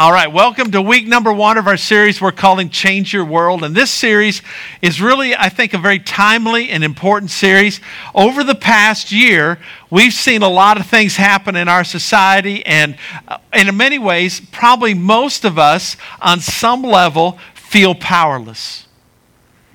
All right, welcome to week number one of our series we're calling Change Your World. And this series is really, I think, a very timely and important series. Over the past year, we've seen a lot of things happen in our society, and, uh, and in many ways, probably most of us on some level feel powerless.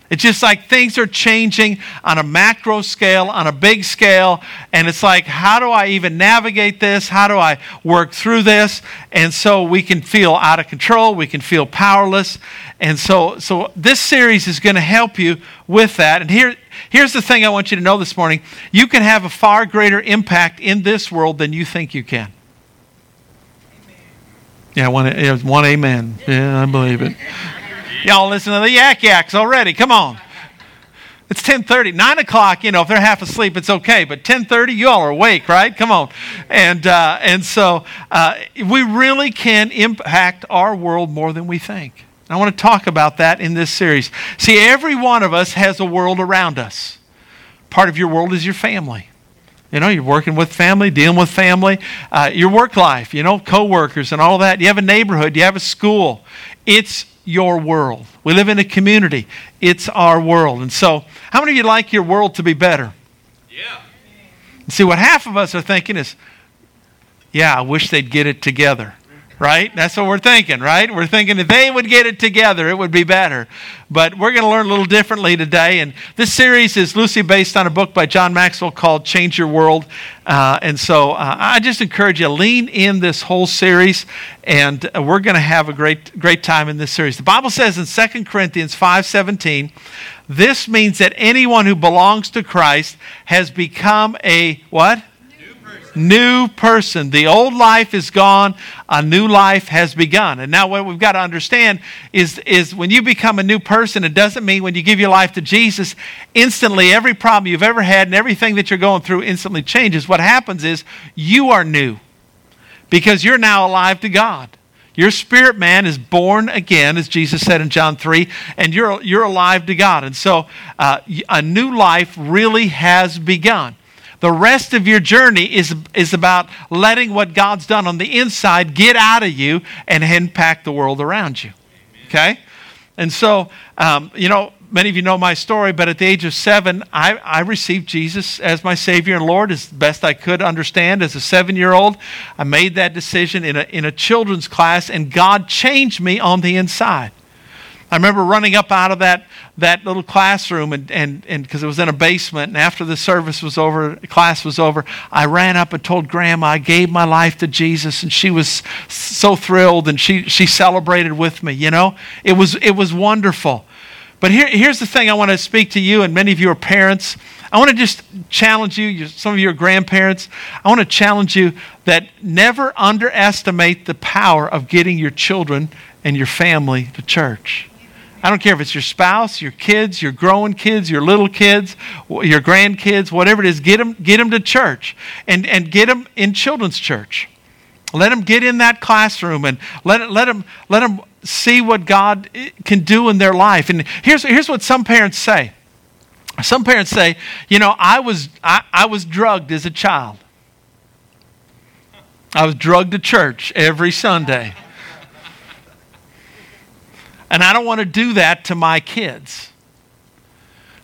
It's just like things are changing on a macro scale, on a big scale, and it's like, how do I even navigate this? How do I work through this? And so we can feel out of control, we can feel powerless. And so, so this series is going to help you with that. And here, here's the thing I want you to know this morning you can have a far greater impact in this world than you think you can. Yeah, one, one amen. Yeah, I believe it. Y'all listen to the yak yaks already. Come on. It's 10:30, 9 o'clock. You know, if they're half asleep, it's okay. But 10:30, you all are awake, right? Come on, and uh, and so uh, we really can impact our world more than we think. I want to talk about that in this series. See, every one of us has a world around us. Part of your world is your family. You know, you're working with family, dealing with family, uh, your work life. You know, coworkers and all that. You have a neighborhood. You have a school. It's your world. We live in a community. It's our world. And so, how many of you like your world to be better? Yeah. See, what half of us are thinking is, yeah, I wish they'd get it together right? That's what we're thinking, right? We're thinking if they would get it together, it would be better. But we're going to learn a little differently today. And this series is loosely based on a book by John Maxwell called Change Your World. Uh, and so uh, I just encourage you lean in this whole series, and we're going to have a great, great time in this series. The Bible says in 2 Corinthians 5.17, this means that anyone who belongs to Christ has become a what? New person. The old life is gone, a new life has begun. And now, what we've got to understand is, is when you become a new person, it doesn't mean when you give your life to Jesus, instantly every problem you've ever had and everything that you're going through instantly changes. What happens is you are new because you're now alive to God. Your spirit man is born again, as Jesus said in John 3, and you're, you're alive to God. And so uh, a new life really has begun. The rest of your journey is, is about letting what God's done on the inside get out of you and impact the world around you. Okay? And so, um, you know, many of you know my story, but at the age of seven, I, I received Jesus as my Savior and Lord as best I could understand. As a seven year old, I made that decision in a, in a children's class, and God changed me on the inside. I remember running up out of that, that little classroom and and and because it was in a basement and after the service was over class was over I ran up and told grandma I gave my life to Jesus and she was so thrilled and she she celebrated with me you know? It was it was wonderful. But here, here's the thing I want to speak to you and many of you are parents. I want to just challenge you some of you are grandparents. I want to challenge you that never underestimate the power of getting your children and your family to church I don't care if it's your spouse, your kids, your growing kids, your little kids, your grandkids, whatever it is, get them, get them to church and, and get them in children's church. Let them get in that classroom and let, let, them, let them see what God eh, can do in their life. And here's, here's what some parents say. Some parents say, you know, I was, I, I was drugged as a child. I was drugged to church every Sunday. And I don't want to do that to my kids.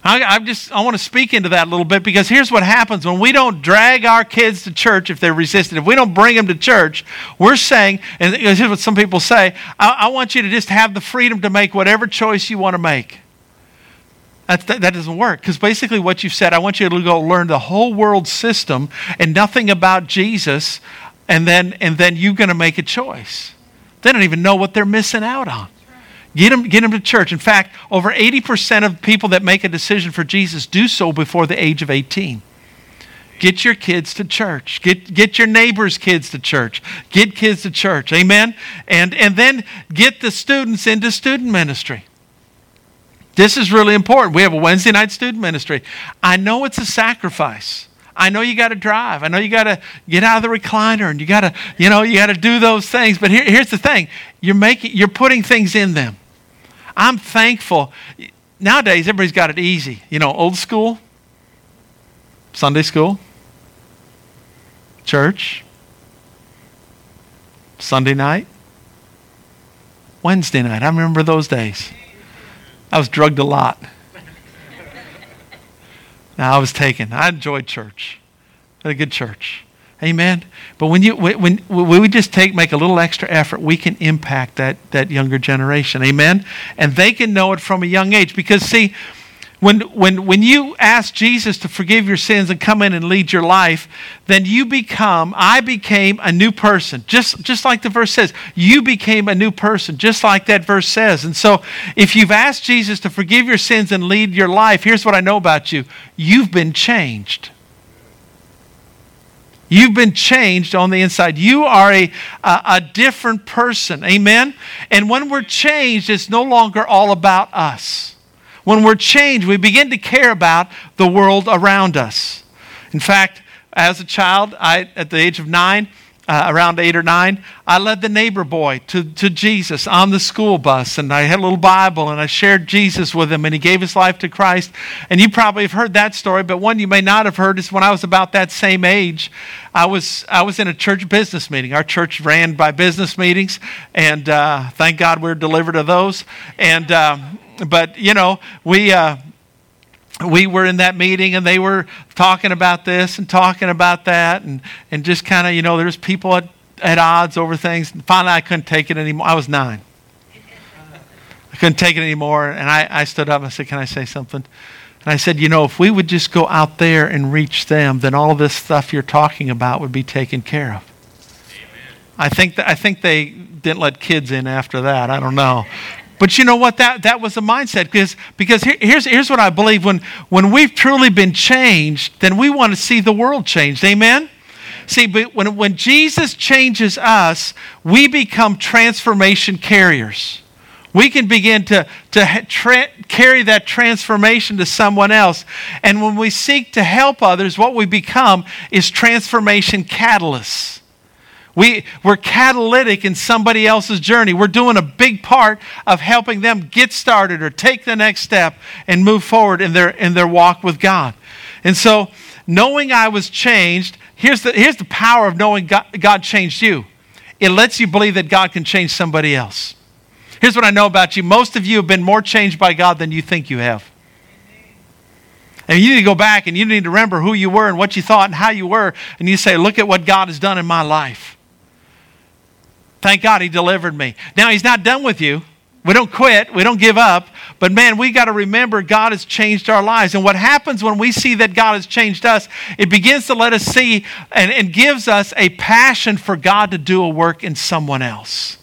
I, I just I want to speak into that a little bit because here's what happens when we don't drag our kids to church if they're resistant. If we don't bring them to church, we're saying, and here's what some people say: I, I want you to just have the freedom to make whatever choice you want to make. That, that, that doesn't work because basically what you've said, I want you to go learn the whole world system and nothing about Jesus, and then and then you're going to make a choice. They don't even know what they're missing out on. Get them, get them to church. In fact, over 80% of people that make a decision for Jesus do so before the age of 18. Get your kids to church. Get, get your neighbors' kids to church. Get kids to church. Amen? And, and then get the students into student ministry. This is really important. We have a Wednesday night student ministry. I know it's a sacrifice. I know you got to drive. I know you got to get out of the recliner and you got to, you know, you got to do those things. But here, here's the thing: you're making, you're putting things in them. I'm thankful. Nowadays, everybody's got it easy. You know, old school, Sunday school, church, Sunday night, Wednesday night. I remember those days. I was drugged a lot. Now I was taken. I enjoyed church. Had a good church. Amen. But when you when, when we just take make a little extra effort, we can impact that that younger generation. Amen. And they can know it from a young age because see, when when when you ask Jesus to forgive your sins and come in and lead your life, then you become I became a new person. Just just like the verse says, you became a new person, just like that verse says. And so if you've asked Jesus to forgive your sins and lead your life, here's what I know about you. You've been changed. You've been changed on the inside. You are a, a, a, different person. Amen? And when we're changed, it's no longer all about us. When we're changed, we begin to care about the world around us. In fact, as a child, I, at the age of nine, uh, around eight or nine, I led the neighbor boy to, to Jesus on the school bus, and I had a little Bible, and I shared Jesus with him, and he gave his life to Christ. And you probably have heard that story, but one you may not have heard is when I was about that same age, I was I was in a church business meeting. Our church ran by business meetings, and uh, thank God we are delivered of those. And um, but you know we. Uh, we were in that meeting and they were talking about this and talking about that and, and just kind of, you know, there's people at, at odds over things. And finally, I couldn't take it anymore. I was nine. I couldn't take it anymore. And I, I stood up and I said, Can I say something? And I said, You know, if we would just go out there and reach them, then all this stuff you're talking about would be taken care of. I think, that, I think they didn't let kids in after that. I don't know. But you know what? That, that was the mindset. Because, because here, here's, here's what I believe when, when we've truly been changed, then we want to see the world changed. Amen? See, but when, when Jesus changes us, we become transformation carriers. We can begin to, to tra- carry that transformation to someone else. And when we seek to help others, what we become is transformation catalysts. We, we're catalytic in somebody else's journey. We're doing a big part of helping them get started or take the next step and move forward in their, in their walk with God. And so, knowing I was changed, here's the, here's the power of knowing God, God changed you it lets you believe that God can change somebody else. Here's what I know about you most of you have been more changed by God than you think you have. And you need to go back and you need to remember who you were and what you thought and how you were. And you say, Look at what God has done in my life. Thank God he delivered me. Now, he's not done with you. We don't quit. We don't give up. But man, we got to remember God has changed our lives. And what happens when we see that God has changed us, it begins to let us see and, and gives us a passion for God to do a work in someone else.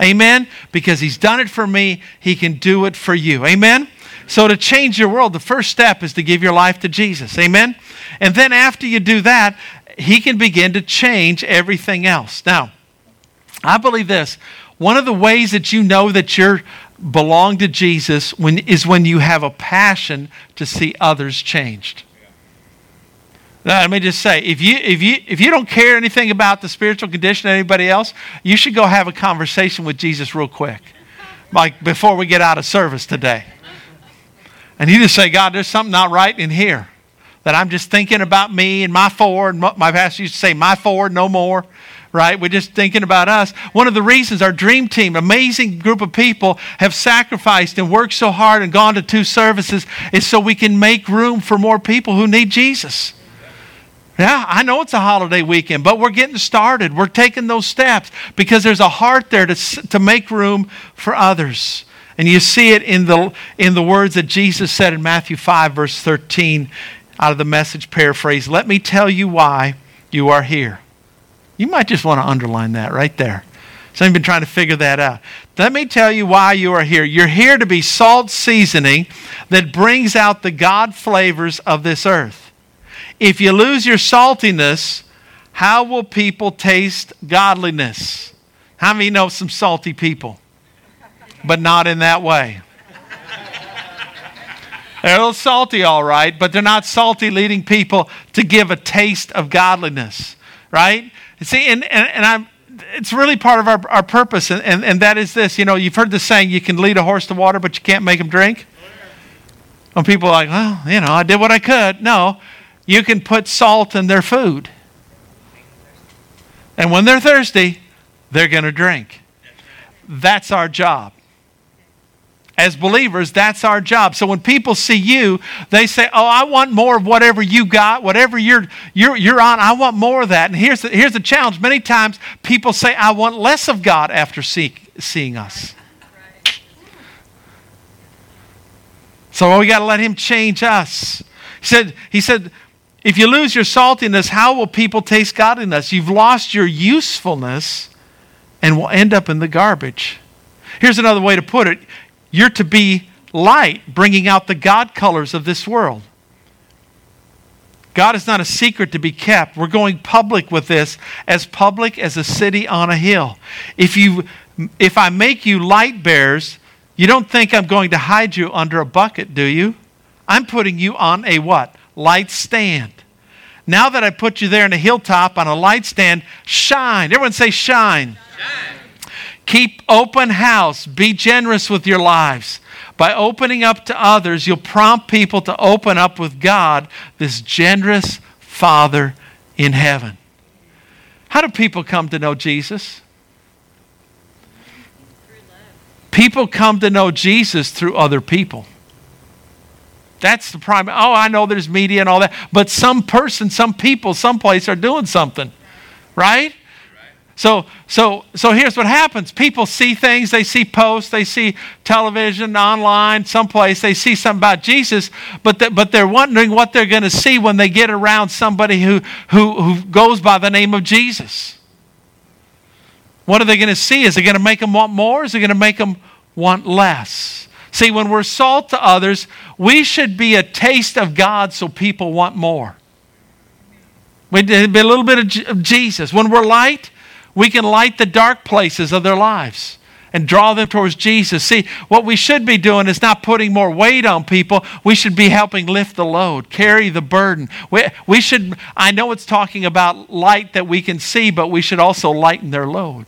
Amen? Because he's done it for me, he can do it for you. Amen? So, to change your world, the first step is to give your life to Jesus. Amen? And then after you do that, he can begin to change everything else. Now, I believe this. One of the ways that you know that you belong to Jesus when, is when you have a passion to see others changed. Now, let me just say, if you, if, you, if you don't care anything about the spiritual condition of anybody else, you should go have a conversation with Jesus real quick, like before we get out of service today. And you just say, God, there's something not right in here. That I'm just thinking about me and my four. And My pastor used to say, my forward, no more right? We're just thinking about us. One of the reasons our dream team, amazing group of people, have sacrificed and worked so hard and gone to two services is so we can make room for more people who need Jesus. Yeah, I know it's a holiday weekend, but we're getting started. We're taking those steps because there's a heart there to, to make room for others. And you see it in the, in the words that Jesus said in Matthew 5, verse 13, out of the message paraphrase Let me tell you why you are here. You might just want to underline that right there. Some you been trying to figure that out. Let me tell you why you are here. You're here to be salt seasoning that brings out the God flavors of this earth. If you lose your saltiness, how will people taste godliness? How many know some salty people? But not in that way. They're a little salty, all right, but they're not salty leading people to give a taste of godliness, right? See, and, and, and I'm, it's really part of our, our purpose, and, and, and that is this. You know, you've heard the saying, you can lead a horse to water, but you can't make him drink. When people are like, well, you know, I did what I could. No, you can put salt in their food. And when they're thirsty, they're going to drink. That's our job. As believers, that's our job. So when people see you, they say, Oh, I want more of whatever you got, whatever you're, you're, you're on, I want more of that. And here's the, here's the challenge many times people say, I want less of God after see, seeing us. So we got to let Him change us. He said, he said, if you lose your saltiness, how will people taste godliness? You've lost your usefulness and will end up in the garbage. Here's another way to put it you're to be light, bringing out the God colors of this world. God is not a secret to be kept. We're going public with this, as public as a city on a hill. If, you, if I make you light bearers, you don't think I'm going to hide you under a bucket, do you? I'm putting you on a what? Light stand. Now that I put you there in a hilltop on a light stand, shine. Everyone say shine. shine. Keep open house. Be generous with your lives. By opening up to others, you'll prompt people to open up with God, this generous Father in heaven. How do people come to know Jesus? People come to know Jesus through other people. That's the prime. Oh, I know there's media and all that, but some person, some people, someplace are doing something, right? So, so, so here's what happens. People see things, they see posts, they see television, online, someplace, they see something about Jesus, but, the, but they're wondering what they're going to see when they get around somebody who, who, who goes by the name of Jesus. What are they going to see? Is it going to make them want more? Is it going to make them want less? See, when we're salt to others, we should be a taste of God so people want more. We be a little bit of Jesus. When we're light, we can light the dark places of their lives and draw them towards Jesus. See, what we should be doing is not putting more weight on people. We should be helping lift the load, carry the burden. We, we should, I know it's talking about light that we can see, but we should also lighten their load.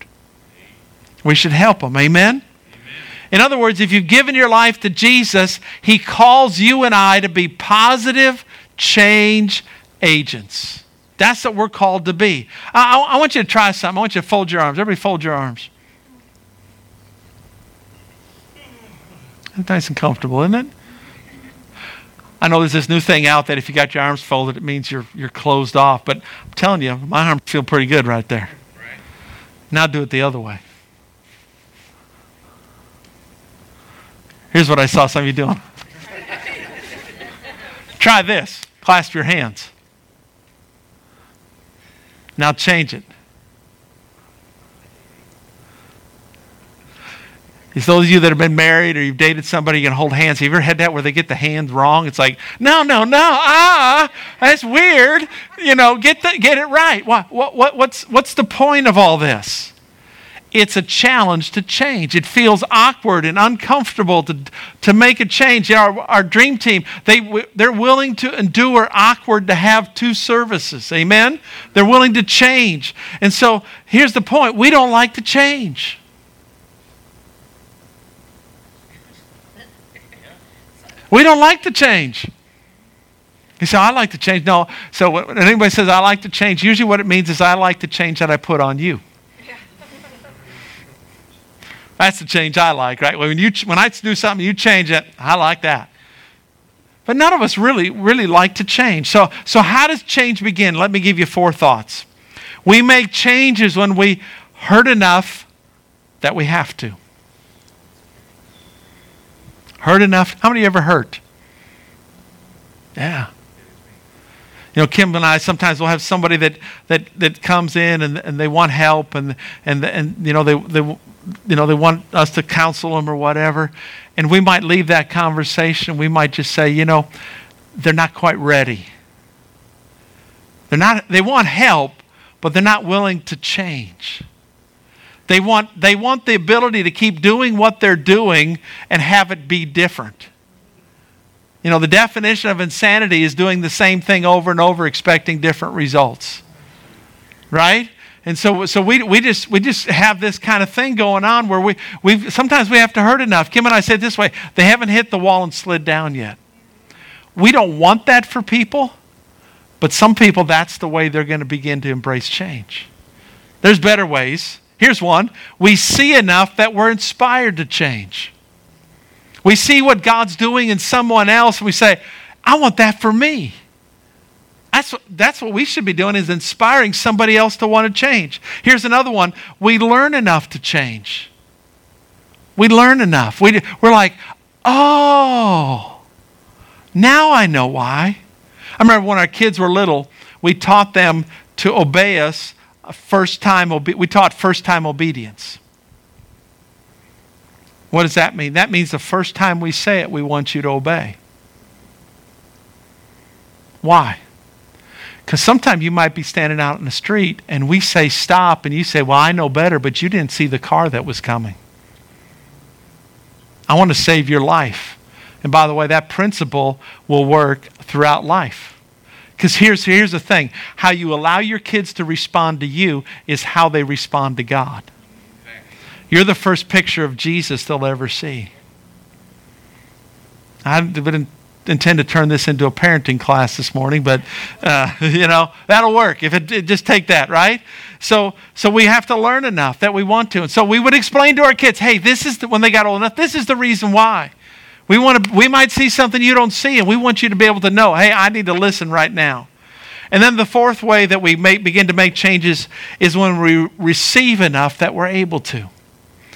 We should help them. Amen? In other words, if you've given your life to Jesus, He calls you and I to be positive change agents. That's what we're called to be. I, I, I, want you to try something. I want you to fold your arms. Everybody, fold your arms. Nice and comfortable, isn't it? I know there's this new thing out that if you got your arms folded, it means you're, you're closed off. But I'm telling you, my arms feel pretty good right there. Right. Now do it the other way. Here's what I saw some of you doing. Try this. Clasp your hands. Now change it. It's those of you that have been married or you've dated somebody, you can hold hands. Have you ever had that where they get the hands wrong? It's like, no, no, no, ah, that's weird. You know, get the, get it right. What, what, what, what's, what's the point of all this? It's a challenge to change. It feels awkward and uncomfortable to, to make a change. Our, our dream team, they, they're willing to endure awkward to have two services. Amen? They're willing to change. And so here's the point we don't like to change. We don't like to change. You say, I like to change. No. So when anybody says, I like to change, usually what it means is I like to change that I put on you. That's the change I like, right? When, you, when I do something, you change it. I like that. But none of us really, really like to change. So, so how does change begin? Let me give you four thoughts. We make changes when we hurt enough that we have to. Hurt enough? How many ever hurt? Yeah. You know, Kim and I sometimes will have somebody that, that, that comes in and, and they want help and, and, and you know, they, they you know, they want us to counsel them or whatever. And we might leave that conversation. We might just say, you know, they're not quite ready. They're not, they want help, but they're not willing to change. They want, they want the ability to keep doing what they're doing and have it be different. You know, the definition of insanity is doing the same thing over and over, expecting different results. Right? And so, so we, we, just, we just have this kind of thing going on where we, we sometimes we have to hurt enough. Kim and I said this way they haven't hit the wall and slid down yet. We don't want that for people, but some people, that's the way they're going to begin to embrace change. There's better ways. Here's one we see enough that we're inspired to change. We see what God's doing in someone else, and we say, I want that for me. That's, that's what we should be doing is inspiring somebody else to want to change. Here's another one. We learn enough to change. We learn enough. We, we're like, oh, now I know why. I remember when our kids were little, we taught them to obey us first time we taught first time obedience. What does that mean? That means the first time we say it, we want you to obey. Why? Because sometimes you might be standing out in the street and we say stop, and you say, Well, I know better, but you didn't see the car that was coming. I want to save your life. And by the way, that principle will work throughout life. Because here's, here's the thing how you allow your kids to respond to you is how they respond to God. You're the first picture of Jesus they'll ever see. I didn't intend to turn this into a parenting class this morning, but uh, you know that'll work if it, it, just take that, right? So, so we have to learn enough that we want to, and so we would explain to our kids, "Hey, this is the, when they got old enough. This is the reason why." We want to, we might see something you don't see, and we want you to be able to know, hey, I need to listen right now. And then the fourth way that we make, begin to make changes is when we receive enough that we're able to.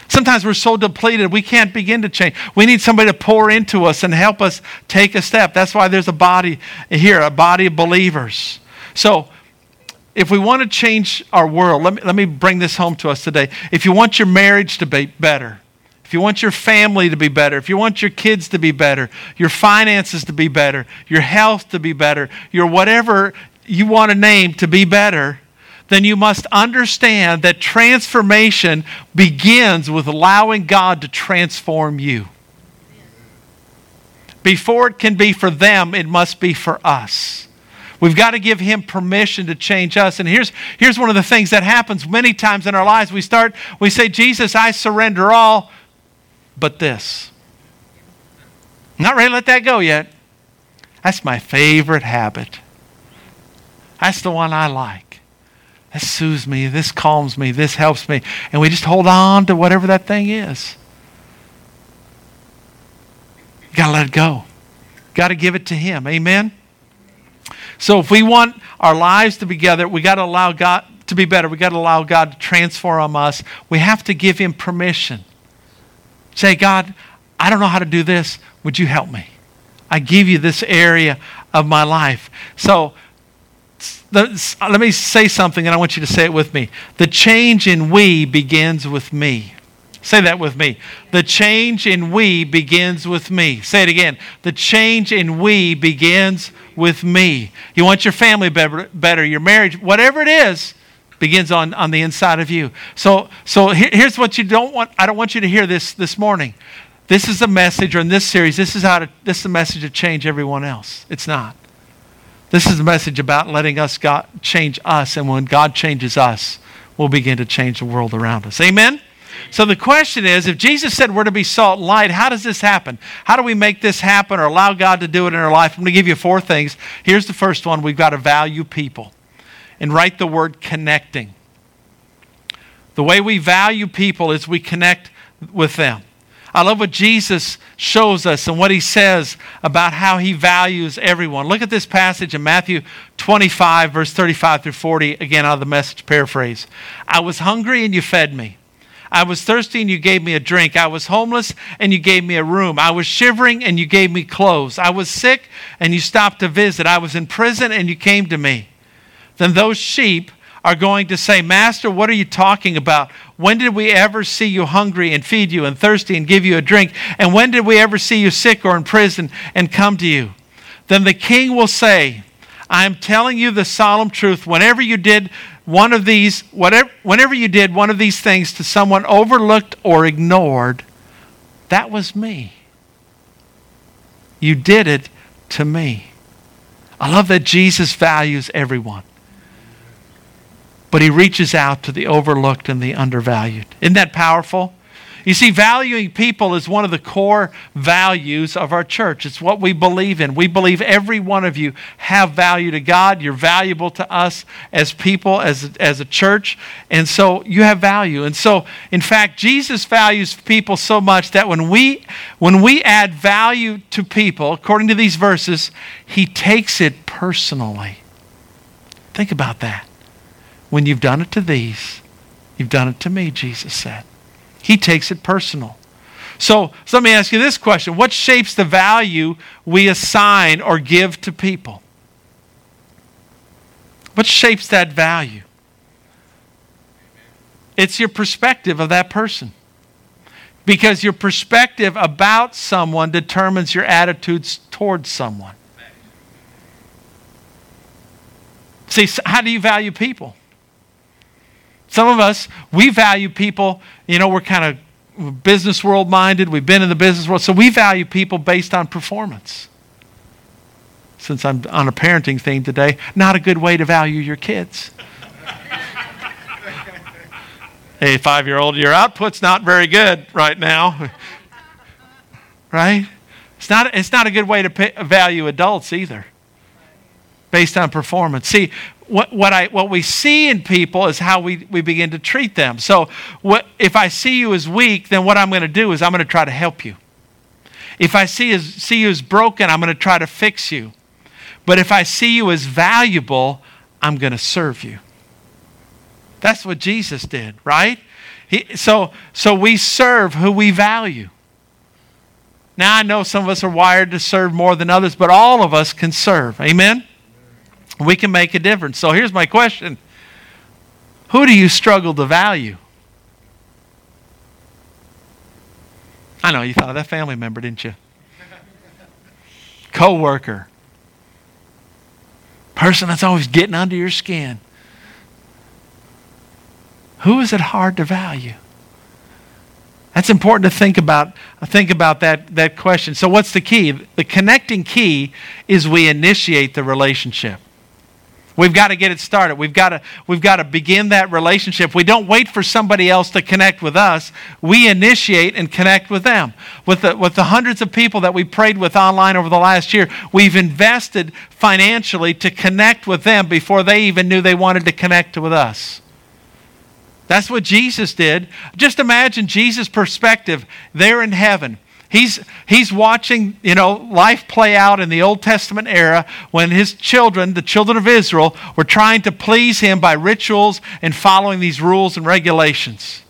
Sometimes we're so depleted we can't begin to change. We need somebody to pour into us and help us take a step. That's why there's a body here, a body of believers. So, if we want to change our world, let me, let me bring this home to us today. If you want your marriage to be better, if you want your family to be better, if you want your kids to be better, your finances to be better, your health to be better, your whatever you want to name to be better, then you must understand that transformation begins with allowing God to transform you. Before it can be for them, it must be for us. We've got to give him permission to change us. And here's, here's one of the things that happens many times in our lives. We start, we say, Jesus, I surrender all, but this. not ready to let that go yet. That's my favorite habit. That's the one I like. This soothes me. This calms me. This helps me. And we just hold on to whatever that thing is. You got to let it go. Got to give it to Him. Amen? So if we want our lives to be together, we got to allow God to be better. We got to allow God to transform us. We have to give Him permission. Say, God, I don't know how to do this. Would you help me? I give you this area of my life. So the, let me say something and I want you to say it with me. The change in we begins with me. Say that with me. The change in we begins with me. Say it again. The change in we begins with me. You want your family better, better your marriage, whatever it is, begins on, on the inside of you. So, so here's what you don't want. I don't want you to hear this this morning. This is a message, or in this series, this is how to, this is a message to change everyone else. It's not. This is a message about letting us God change us, and when God changes us, we'll begin to change the world around us. Amen? So the question is if Jesus said we're to be salt and light, how does this happen? How do we make this happen or allow God to do it in our life? I'm going to give you four things. Here's the first one we've got to value people and write the word connecting. The way we value people is we connect with them. I love what Jesus shows us and what he says about how he values everyone. Look at this passage in Matthew 25, verse 35 through 40, again out of the message paraphrase. I was hungry and you fed me. I was thirsty and you gave me a drink. I was homeless and you gave me a room. I was shivering and you gave me clothes. I was sick and you stopped to visit. I was in prison and you came to me. Then those sheep are going to say, Master, what are you talking about? When did we ever see you hungry and feed you and thirsty and give you a drink? And when did we ever see you sick or in prison and come to you? Then the king will say, I am telling you the solemn truth. Whenever you did one of these, whatever, whenever you did one of these things to someone overlooked or ignored, that was me. You did it to me. I love that Jesus values everyone but he reaches out to the overlooked and the undervalued. Isn't that powerful? You see, valuing people is one of the core values of our church. It's what we believe in. We believe every one of you have value to God. You're valuable to us as people, as, as a church. And so you have value. And so, in fact, Jesus values people so much that when we, when we add value to people, according to these verses, he takes it personally. Think about that. When you've done it to these, you've done it to me, Jesus said. He takes it personal. So, so let me ask you this question What shapes the value we assign or give to people? What shapes that value? It's your perspective of that person. Because your perspective about someone determines your attitudes towards someone. See, how do you value people? Some of us, we value people, you know, we're kind of business world minded, we've been in the business world, so we value people based on performance. Since I'm on a parenting theme today, not a good way to value your kids. hey, five year old, your output's not very good right now. right? It's not, it's not a good way to pay, value adults either, based on performance. See, what, what, I, what we see in people is how we, we begin to treat them. So, what, if I see you as weak, then what I'm going to do is I'm going to try to help you. If I see, as, see you as broken, I'm going to try to fix you. But if I see you as valuable, I'm going to serve you. That's what Jesus did, right? He, so, so we serve who we value. Now, I know some of us are wired to serve more than others, but all of us can serve. Amen? We can make a difference. So here's my question Who do you struggle to value? I know you thought of that family member, didn't you? Co worker. Person that's always getting under your skin. Who is it hard to value? That's important to think about. Think about that, that question. So, what's the key? The connecting key is we initiate the relationship. We've got to get it started. We've got to, we've got to begin that relationship. We don't wait for somebody else to connect with us. We initiate and connect with them. With the, with the hundreds of people that we prayed with online over the last year, we've invested financially to connect with them before they even knew they wanted to connect with us. That's what Jesus did. Just imagine Jesus' perspective there in heaven. He's, he's watching, you know, life play out in the Old Testament era when his children, the children of Israel, were trying to please him by rituals and following these rules and regulations.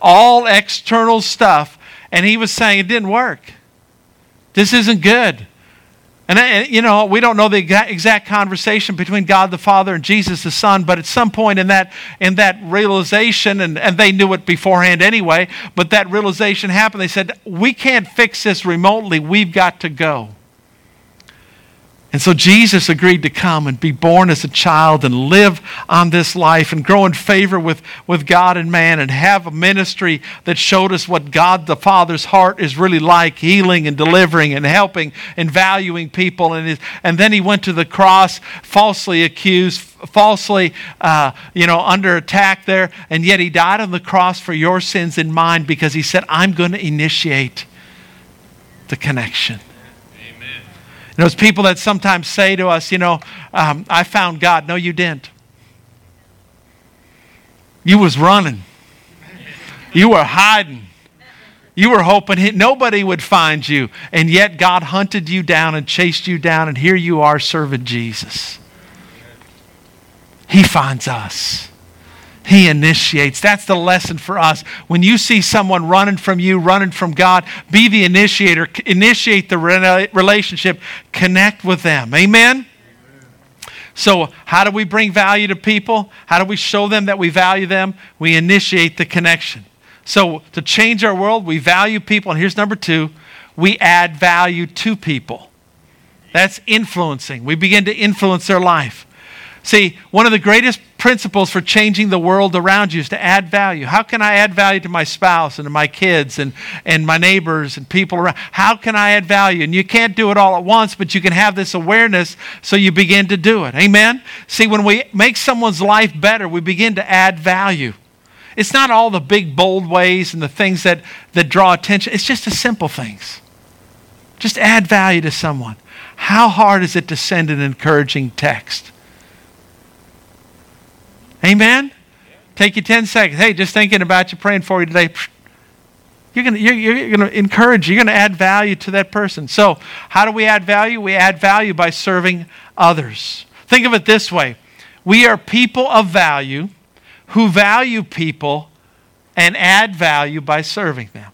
All external stuff. And he was saying it didn't work. This isn't good. And, you know, we don't know the exact conversation between God the Father and Jesus the Son, but at some point in that, in that realization, and, and they knew it beforehand anyway, but that realization happened. They said, We can't fix this remotely. We've got to go. And so Jesus agreed to come and be born as a child and live on this life and grow in favor with, with God and man and have a ministry that showed us what God the Father's heart is really like healing and delivering and helping and valuing people. And, his, and then he went to the cross, falsely accused, falsely uh, you know, under attack there. And yet he died on the cross for your sins and mine because he said, I'm going to initiate the connection. And those people that sometimes say to us, you know, um, I found God. No, you didn't. You was running. You were hiding. You were hoping he, nobody would find you. And yet God hunted you down and chased you down, and here you are serving Jesus. He finds us. He initiates. That's the lesson for us. When you see someone running from you, running from God, be the initiator. Initiate the relationship. Connect with them. Amen? So, how do we bring value to people? How do we show them that we value them? We initiate the connection. So, to change our world, we value people. And here's number two we add value to people. That's influencing. We begin to influence their life. See, one of the greatest principles for changing the world around you is to add value. How can I add value to my spouse and to my kids and, and my neighbors and people around? How can I add value? And you can't do it all at once, but you can have this awareness so you begin to do it. Amen? See, when we make someone's life better, we begin to add value. It's not all the big, bold ways and the things that, that draw attention. It's just the simple things. Just add value to someone. How hard is it to send an encouraging text? Amen? Take you 10 seconds. Hey, just thinking about you, praying for you today. You're going you're, you're to encourage, you're going to add value to that person. So, how do we add value? We add value by serving others. Think of it this way we are people of value who value people and add value by serving them.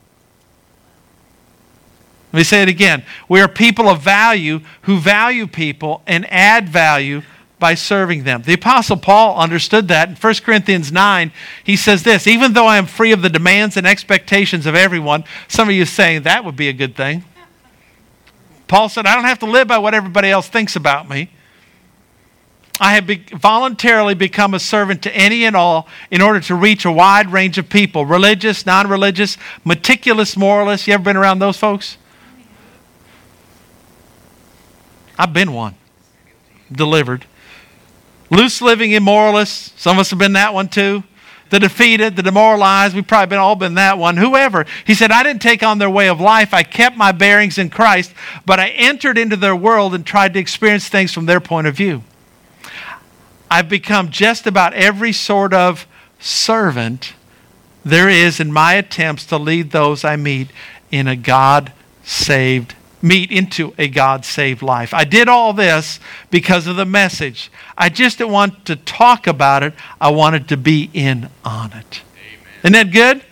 Let me say it again. We are people of value who value people and add value by serving them. The Apostle Paul understood that. In 1 Corinthians 9, he says this Even though I am free of the demands and expectations of everyone, some of you saying that would be a good thing. Paul said, I don't have to live by what everybody else thinks about me. I have be- voluntarily become a servant to any and all in order to reach a wide range of people religious, non religious, meticulous moralists. You ever been around those folks? I've been one, delivered. Loose living immoralists. Some of us have been that one too. The defeated, the demoralized. We've probably been all been that one. Whoever. He said, I didn't take on their way of life. I kept my bearings in Christ, but I entered into their world and tried to experience things from their point of view. I've become just about every sort of servant there is in my attempts to lead those I meet in a God saved meet into a God saved life. I did all this because of the message. I just didn't want to talk about it, I wanted to be in on it. Amen. Isn't that good?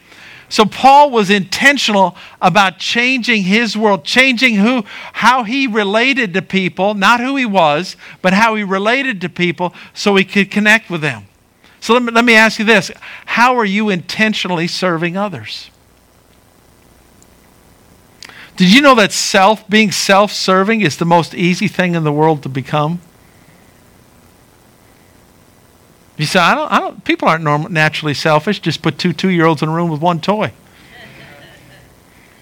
So Paul was intentional about changing his world, changing who how he related to people, not who he was, but how he related to people so he could connect with them. So let me, let me ask you this. How are you intentionally serving others? Did you know that self, being self serving, is the most easy thing in the world to become? You say, I don't, I don't, people aren't normal, naturally selfish. Just put two two year olds in a room with one toy.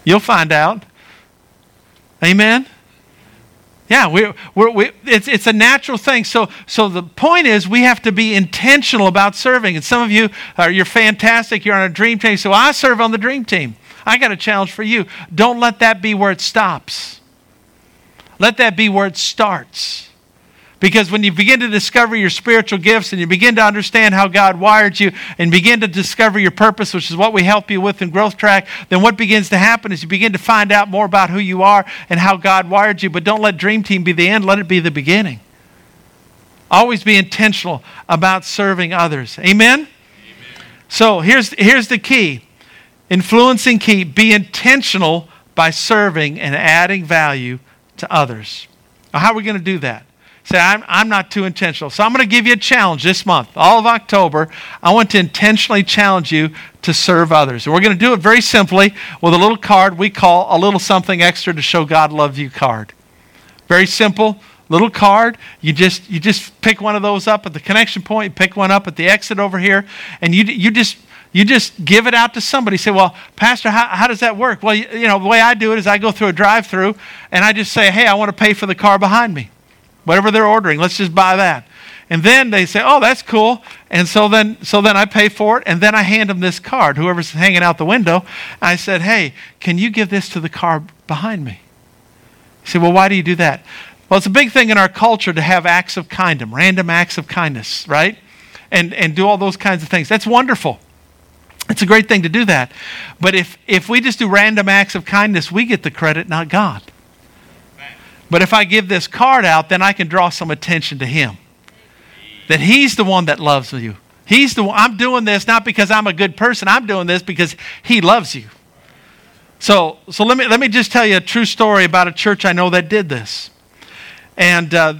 You'll find out. Amen? Yeah, we're, we're, we, it's, it's a natural thing. So, so the point is, we have to be intentional about serving. And some of you are you're fantastic. You're on a dream team. So I serve on the dream team. I got a challenge for you. Don't let that be where it stops. Let that be where it starts. Because when you begin to discover your spiritual gifts and you begin to understand how God wired you and begin to discover your purpose, which is what we help you with in Growth Track, then what begins to happen is you begin to find out more about who you are and how God wired you. But don't let Dream Team be the end, let it be the beginning. Always be intentional about serving others. Amen? Amen. So here's, here's the key influencing key be intentional by serving and adding value to others. Now, how are we going to do that? Say, I'm, I'm not too intentional. So I'm going to give you a challenge this month, all of October. I want to intentionally challenge you to serve others. And we're going to do it very simply with a little card we call a little something extra to show God loves you card. Very simple little card. You just you just pick one of those up at the connection point, pick one up at the exit over here, and you you just you just give it out to somebody. Say, well, Pastor, how, how does that work? Well, you, you know, the way I do it is I go through a drive through and I just say, hey, I want to pay for the car behind me. Whatever they're ordering, let's just buy that. And then they say, oh, that's cool. And so then, so then I pay for it, and then I hand them this card, whoever's hanging out the window. I said, hey, can you give this to the car behind me? He said, well, why do you do that? Well, it's a big thing in our culture to have acts of kindness, random acts of kindness, right? And, and do all those kinds of things. That's wonderful. It's a great thing to do that. But if, if we just do random acts of kindness, we get the credit, not God. But if I give this card out, then I can draw some attention to Him. That He's the one that loves you. He's the one. I'm doing this not because I'm a good person. I'm doing this because He loves you. So, so let, me, let me just tell you a true story about a church I know that did this. And uh,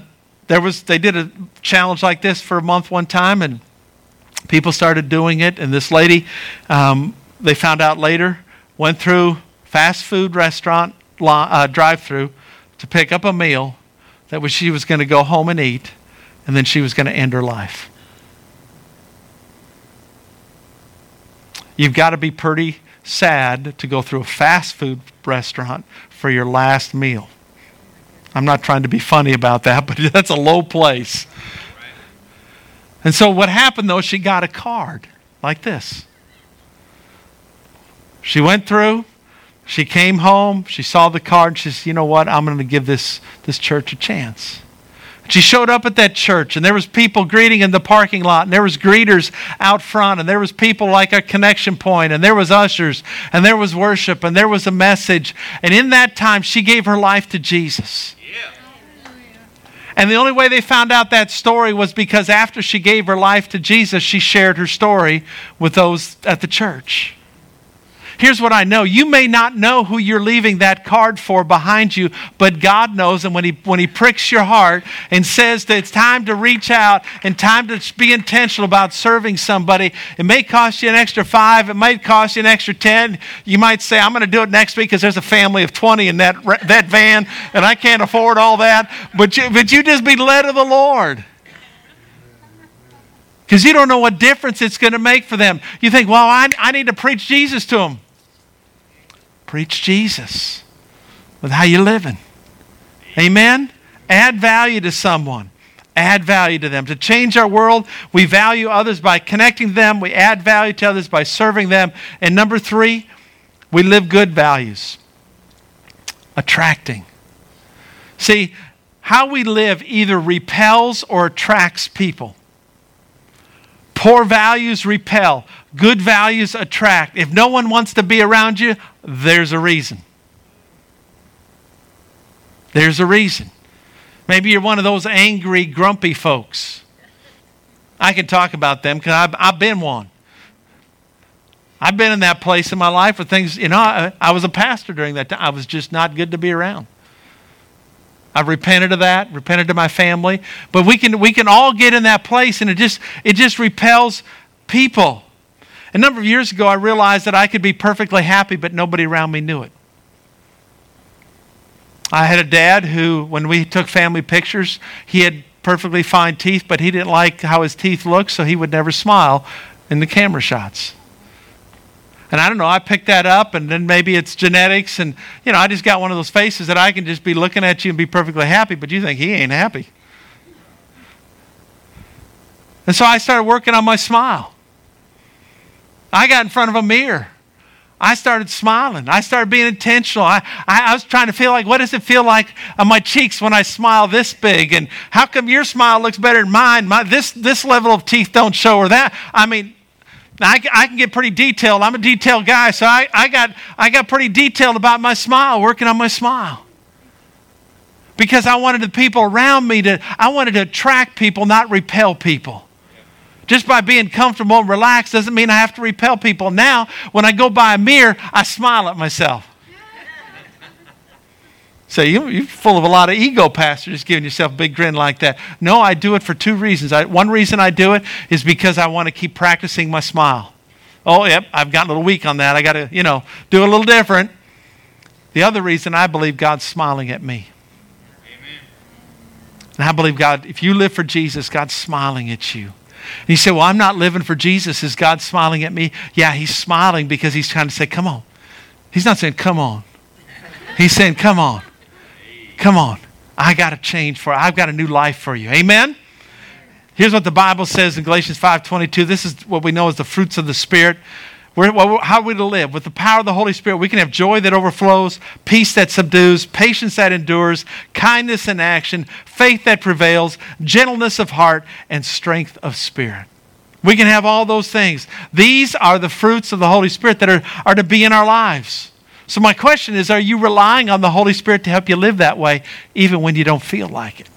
there was, they did a challenge like this for a month one time, and people started doing it, and this lady, um, they found out later, went through fast food restaurant uh, drive-through to pick up a meal that was she was going to go home and eat, and then she was going to end her life. You've got to be pretty sad to go through a fast food restaurant for your last meal. I'm not trying to be funny about that, but that's a low place. And so what happened though, she got a card like this. She went through, she came home, she saw the card, she said, you know what, I'm going to give this, this church a chance. She showed up at that church, and there was people greeting in the parking lot, and there was greeters out front, and there was people like a connection point, and there was ushers, and there was worship, and there was a message. And in that time, she gave her life to Jesus. Yeah. And the only way they found out that story was because after she gave her life to Jesus, she shared her story with those at the church. Here's what I know. You may not know who you're leaving that card for behind you, but God knows. And when He, when he pricks your heart and says that it's time to reach out and time to be intentional about serving somebody, it may cost you an extra five, it might cost you an extra 10. You might say, I'm going to do it next week because there's a family of 20 in that, that van and I can't afford all that. But you, but you just be led of the Lord because you don't know what difference it's going to make for them. You think, well, I, I need to preach Jesus to them. Preach Jesus with how you're living. Amen? Add value to someone. Add value to them. To change our world, we value others by connecting them. We add value to others by serving them. And number three, we live good values. Attracting. See, how we live either repels or attracts people. Poor values repel, good values attract. If no one wants to be around you, there's a reason. There's a reason. Maybe you're one of those angry, grumpy folks. I can talk about them because I've, I've, been one. I've been in that place in my life where things, you know, I, I was a pastor during that time. I was just not good to be around. I've repented of that, repented to my family. But we can, we can all get in that place and it just, it just repels people. A number of years ago, I realized that I could be perfectly happy, but nobody around me knew it. I had a dad who, when we took family pictures, he had perfectly fine teeth, but he didn't like how his teeth looked, so he would never smile in the camera shots. And I don't know, I picked that up, and then maybe it's genetics. And, you know, I just got one of those faces that I can just be looking at you and be perfectly happy, but you think he ain't happy. And so I started working on my smile. I got in front of a mirror. I started smiling. I started being intentional. I, I, I, was trying to feel like, what does it feel like on my cheeks when I smile this big? And how come your smile looks better than mine? My, this, this level of teeth don't show or that. I mean, I, I can get pretty detailed. I'm a detailed guy, so I, I, got, I got pretty detailed about my smile, working on my smile. Because I wanted the people around me to, I wanted to attract people, not repel people. Just by being comfortable and relaxed doesn't mean I have to repel people. Now, when I go by a mirror, I smile at myself. So you, you're full of a lot of ego, Pastor, just giving yourself a big grin like that. No, I do it for two reasons. I, one reason I do it is because I want to keep practicing my smile. Oh, yep, I've gotten a little weak on that. I got to, you know, do a little different. The other reason I believe God's smiling at me. Amen. And I believe God, if you live for Jesus, God's smiling at you. And you say, Well, I'm not living for Jesus. Is God smiling at me? Yeah, He's smiling because He's trying to say, Come on. He's not saying, Come on. He's saying, Come on. Come on. I got a change for I've got a new life for you. Amen. Here's what the Bible says in Galatians 5:22. This is what we know as the fruits of the Spirit. We're, how are we to live? With the power of the Holy Spirit, we can have joy that overflows, peace that subdues, patience that endures, kindness in action, faith that prevails, gentleness of heart, and strength of spirit. We can have all those things. These are the fruits of the Holy Spirit that are, are to be in our lives. So, my question is are you relying on the Holy Spirit to help you live that way, even when you don't feel like it?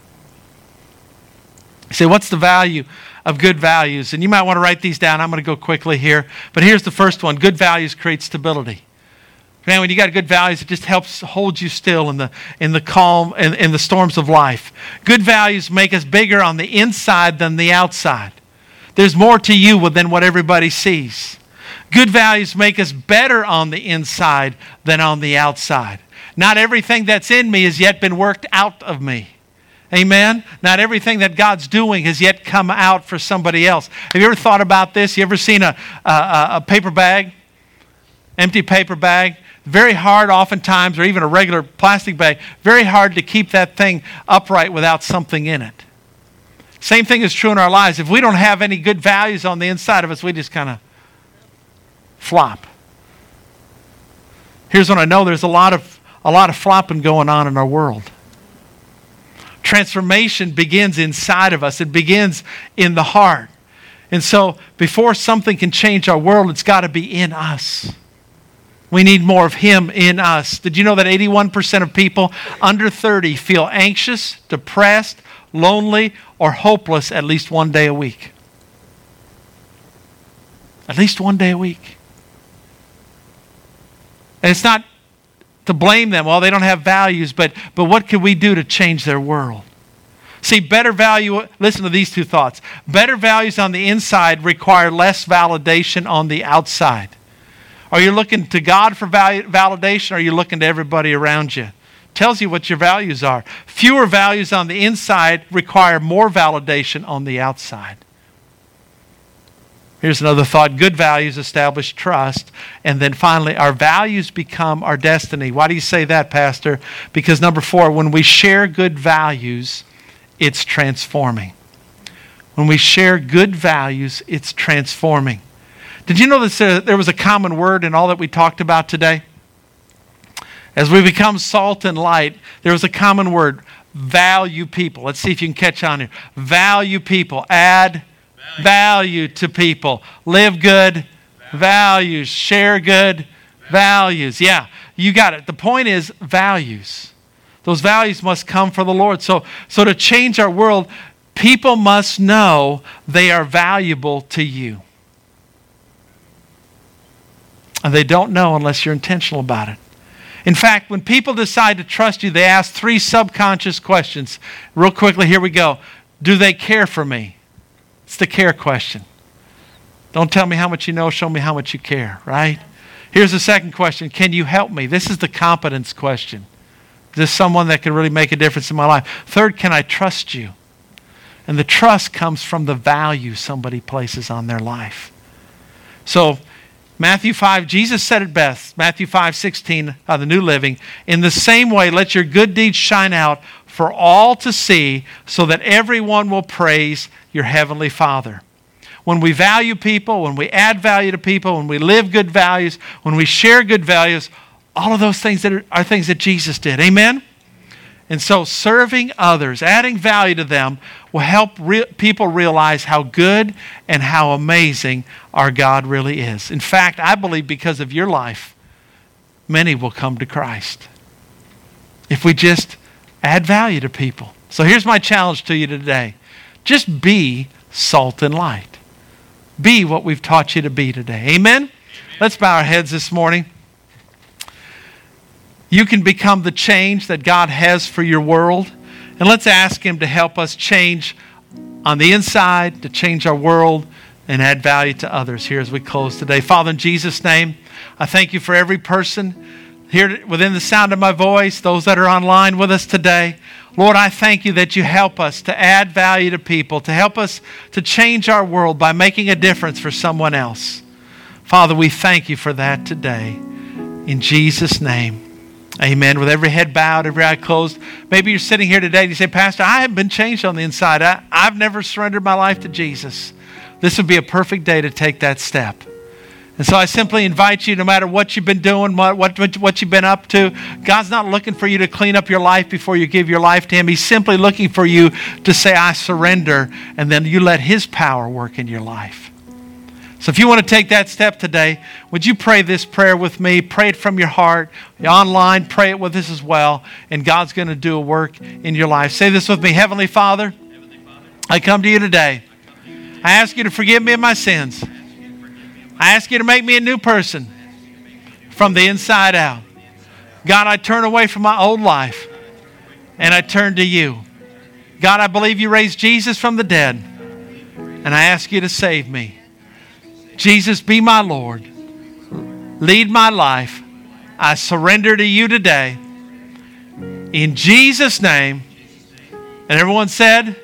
You say, what's the value of good values? And you might want to write these down. I'm going to go quickly here. But here's the first one good values create stability. Man, when you got good values, it just helps hold you still in the, in the calm and in, in the storms of life. Good values make us bigger on the inside than the outside. There's more to you than what everybody sees. Good values make us better on the inside than on the outside. Not everything that's in me has yet been worked out of me. Amen? Not everything that God's doing has yet come out for somebody else. Have you ever thought about this? You ever seen a, a, a paper bag? Empty paper bag? Very hard, oftentimes, or even a regular plastic bag, very hard to keep that thing upright without something in it. Same thing is true in our lives. If we don't have any good values on the inside of us, we just kind of flop. Here's what I know there's a lot of, a lot of flopping going on in our world. Transformation begins inside of us, it begins in the heart. And so, before something can change our world, it's got to be in us. We need more of Him in us. Did you know that 81% of people under 30 feel anxious, depressed, lonely, or hopeless at least one day a week? At least one day a week. And it's not to blame them, well, they don't have values, but, but what can we do to change their world? See, better value, listen to these two thoughts. Better values on the inside require less validation on the outside. Are you looking to God for value, validation or are you looking to everybody around you? Tells you what your values are. Fewer values on the inside require more validation on the outside. Here's another thought good values establish trust. And then finally, our values become our destiny. Why do you say that, Pastor? Because number four, when we share good values, it's transforming. When we share good values, it's transforming. Did you know that there was a common word in all that we talked about today? As we become salt and light, there was a common word value people. Let's see if you can catch on here. Value people. Add value, to people. Live good values. Share good values. Yeah, you got it. The point is values. Those values must come from the Lord. So, so to change our world, people must know they are valuable to you. And they don't know unless you're intentional about it. In fact, when people decide to trust you, they ask three subconscious questions. Real quickly, here we go. Do they care for me? It's the care question. Don't tell me how much you know, show me how much you care, right? Here's the second question Can you help me? This is the competence question. Is this someone that can really make a difference in my life? Third, can I trust you? And the trust comes from the value somebody places on their life. So, Matthew 5, Jesus said it best. Matthew 5, 16, uh, the New Living. In the same way, let your good deeds shine out for all to see, so that everyone will praise your heavenly Father. When we value people, when we add value to people, when we live good values, when we share good values, all of those things that are, are things that Jesus did. Amen? And so, serving others, adding value to them, will help re- people realize how good and how amazing our God really is. In fact, I believe because of your life, many will come to Christ. If we just add value to people. So, here's my challenge to you today just be salt and light. Be what we've taught you to be today. Amen? Amen. Let's bow our heads this morning. You can become the change that God has for your world. And let's ask Him to help us change on the inside, to change our world, and add value to others here as we close today. Father, in Jesus' name, I thank you for every person here within the sound of my voice, those that are online with us today. Lord, I thank you that you help us to add value to people, to help us to change our world by making a difference for someone else. Father, we thank you for that today. In Jesus' name. Amen. With every head bowed, every eye closed. Maybe you're sitting here today and you say, Pastor, I haven't been changed on the inside. I, I've never surrendered my life to Jesus. This would be a perfect day to take that step. And so I simply invite you, no matter what you've been doing, what, what, what you've been up to, God's not looking for you to clean up your life before you give your life to Him. He's simply looking for you to say, I surrender, and then you let His power work in your life. So if you want to take that step today, would you pray this prayer with me? Pray it from your heart. Online, pray it with us as well. And God's going to do a work in your life. Say this with me Heavenly Father, Heavenly Father I come to you today. I ask you to forgive me of my sins. I ask you to make me a new person from the inside out. God, I turn away from my old life and I turn to you. God, I believe you raised Jesus from the dead, and I ask you to save me. Jesus, be my Lord. Lead my life. I surrender to you today. In Jesus' name. And everyone said,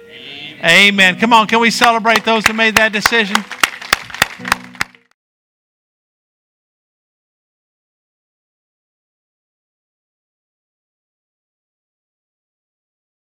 Amen. Amen. Come on, can we celebrate those who made that decision?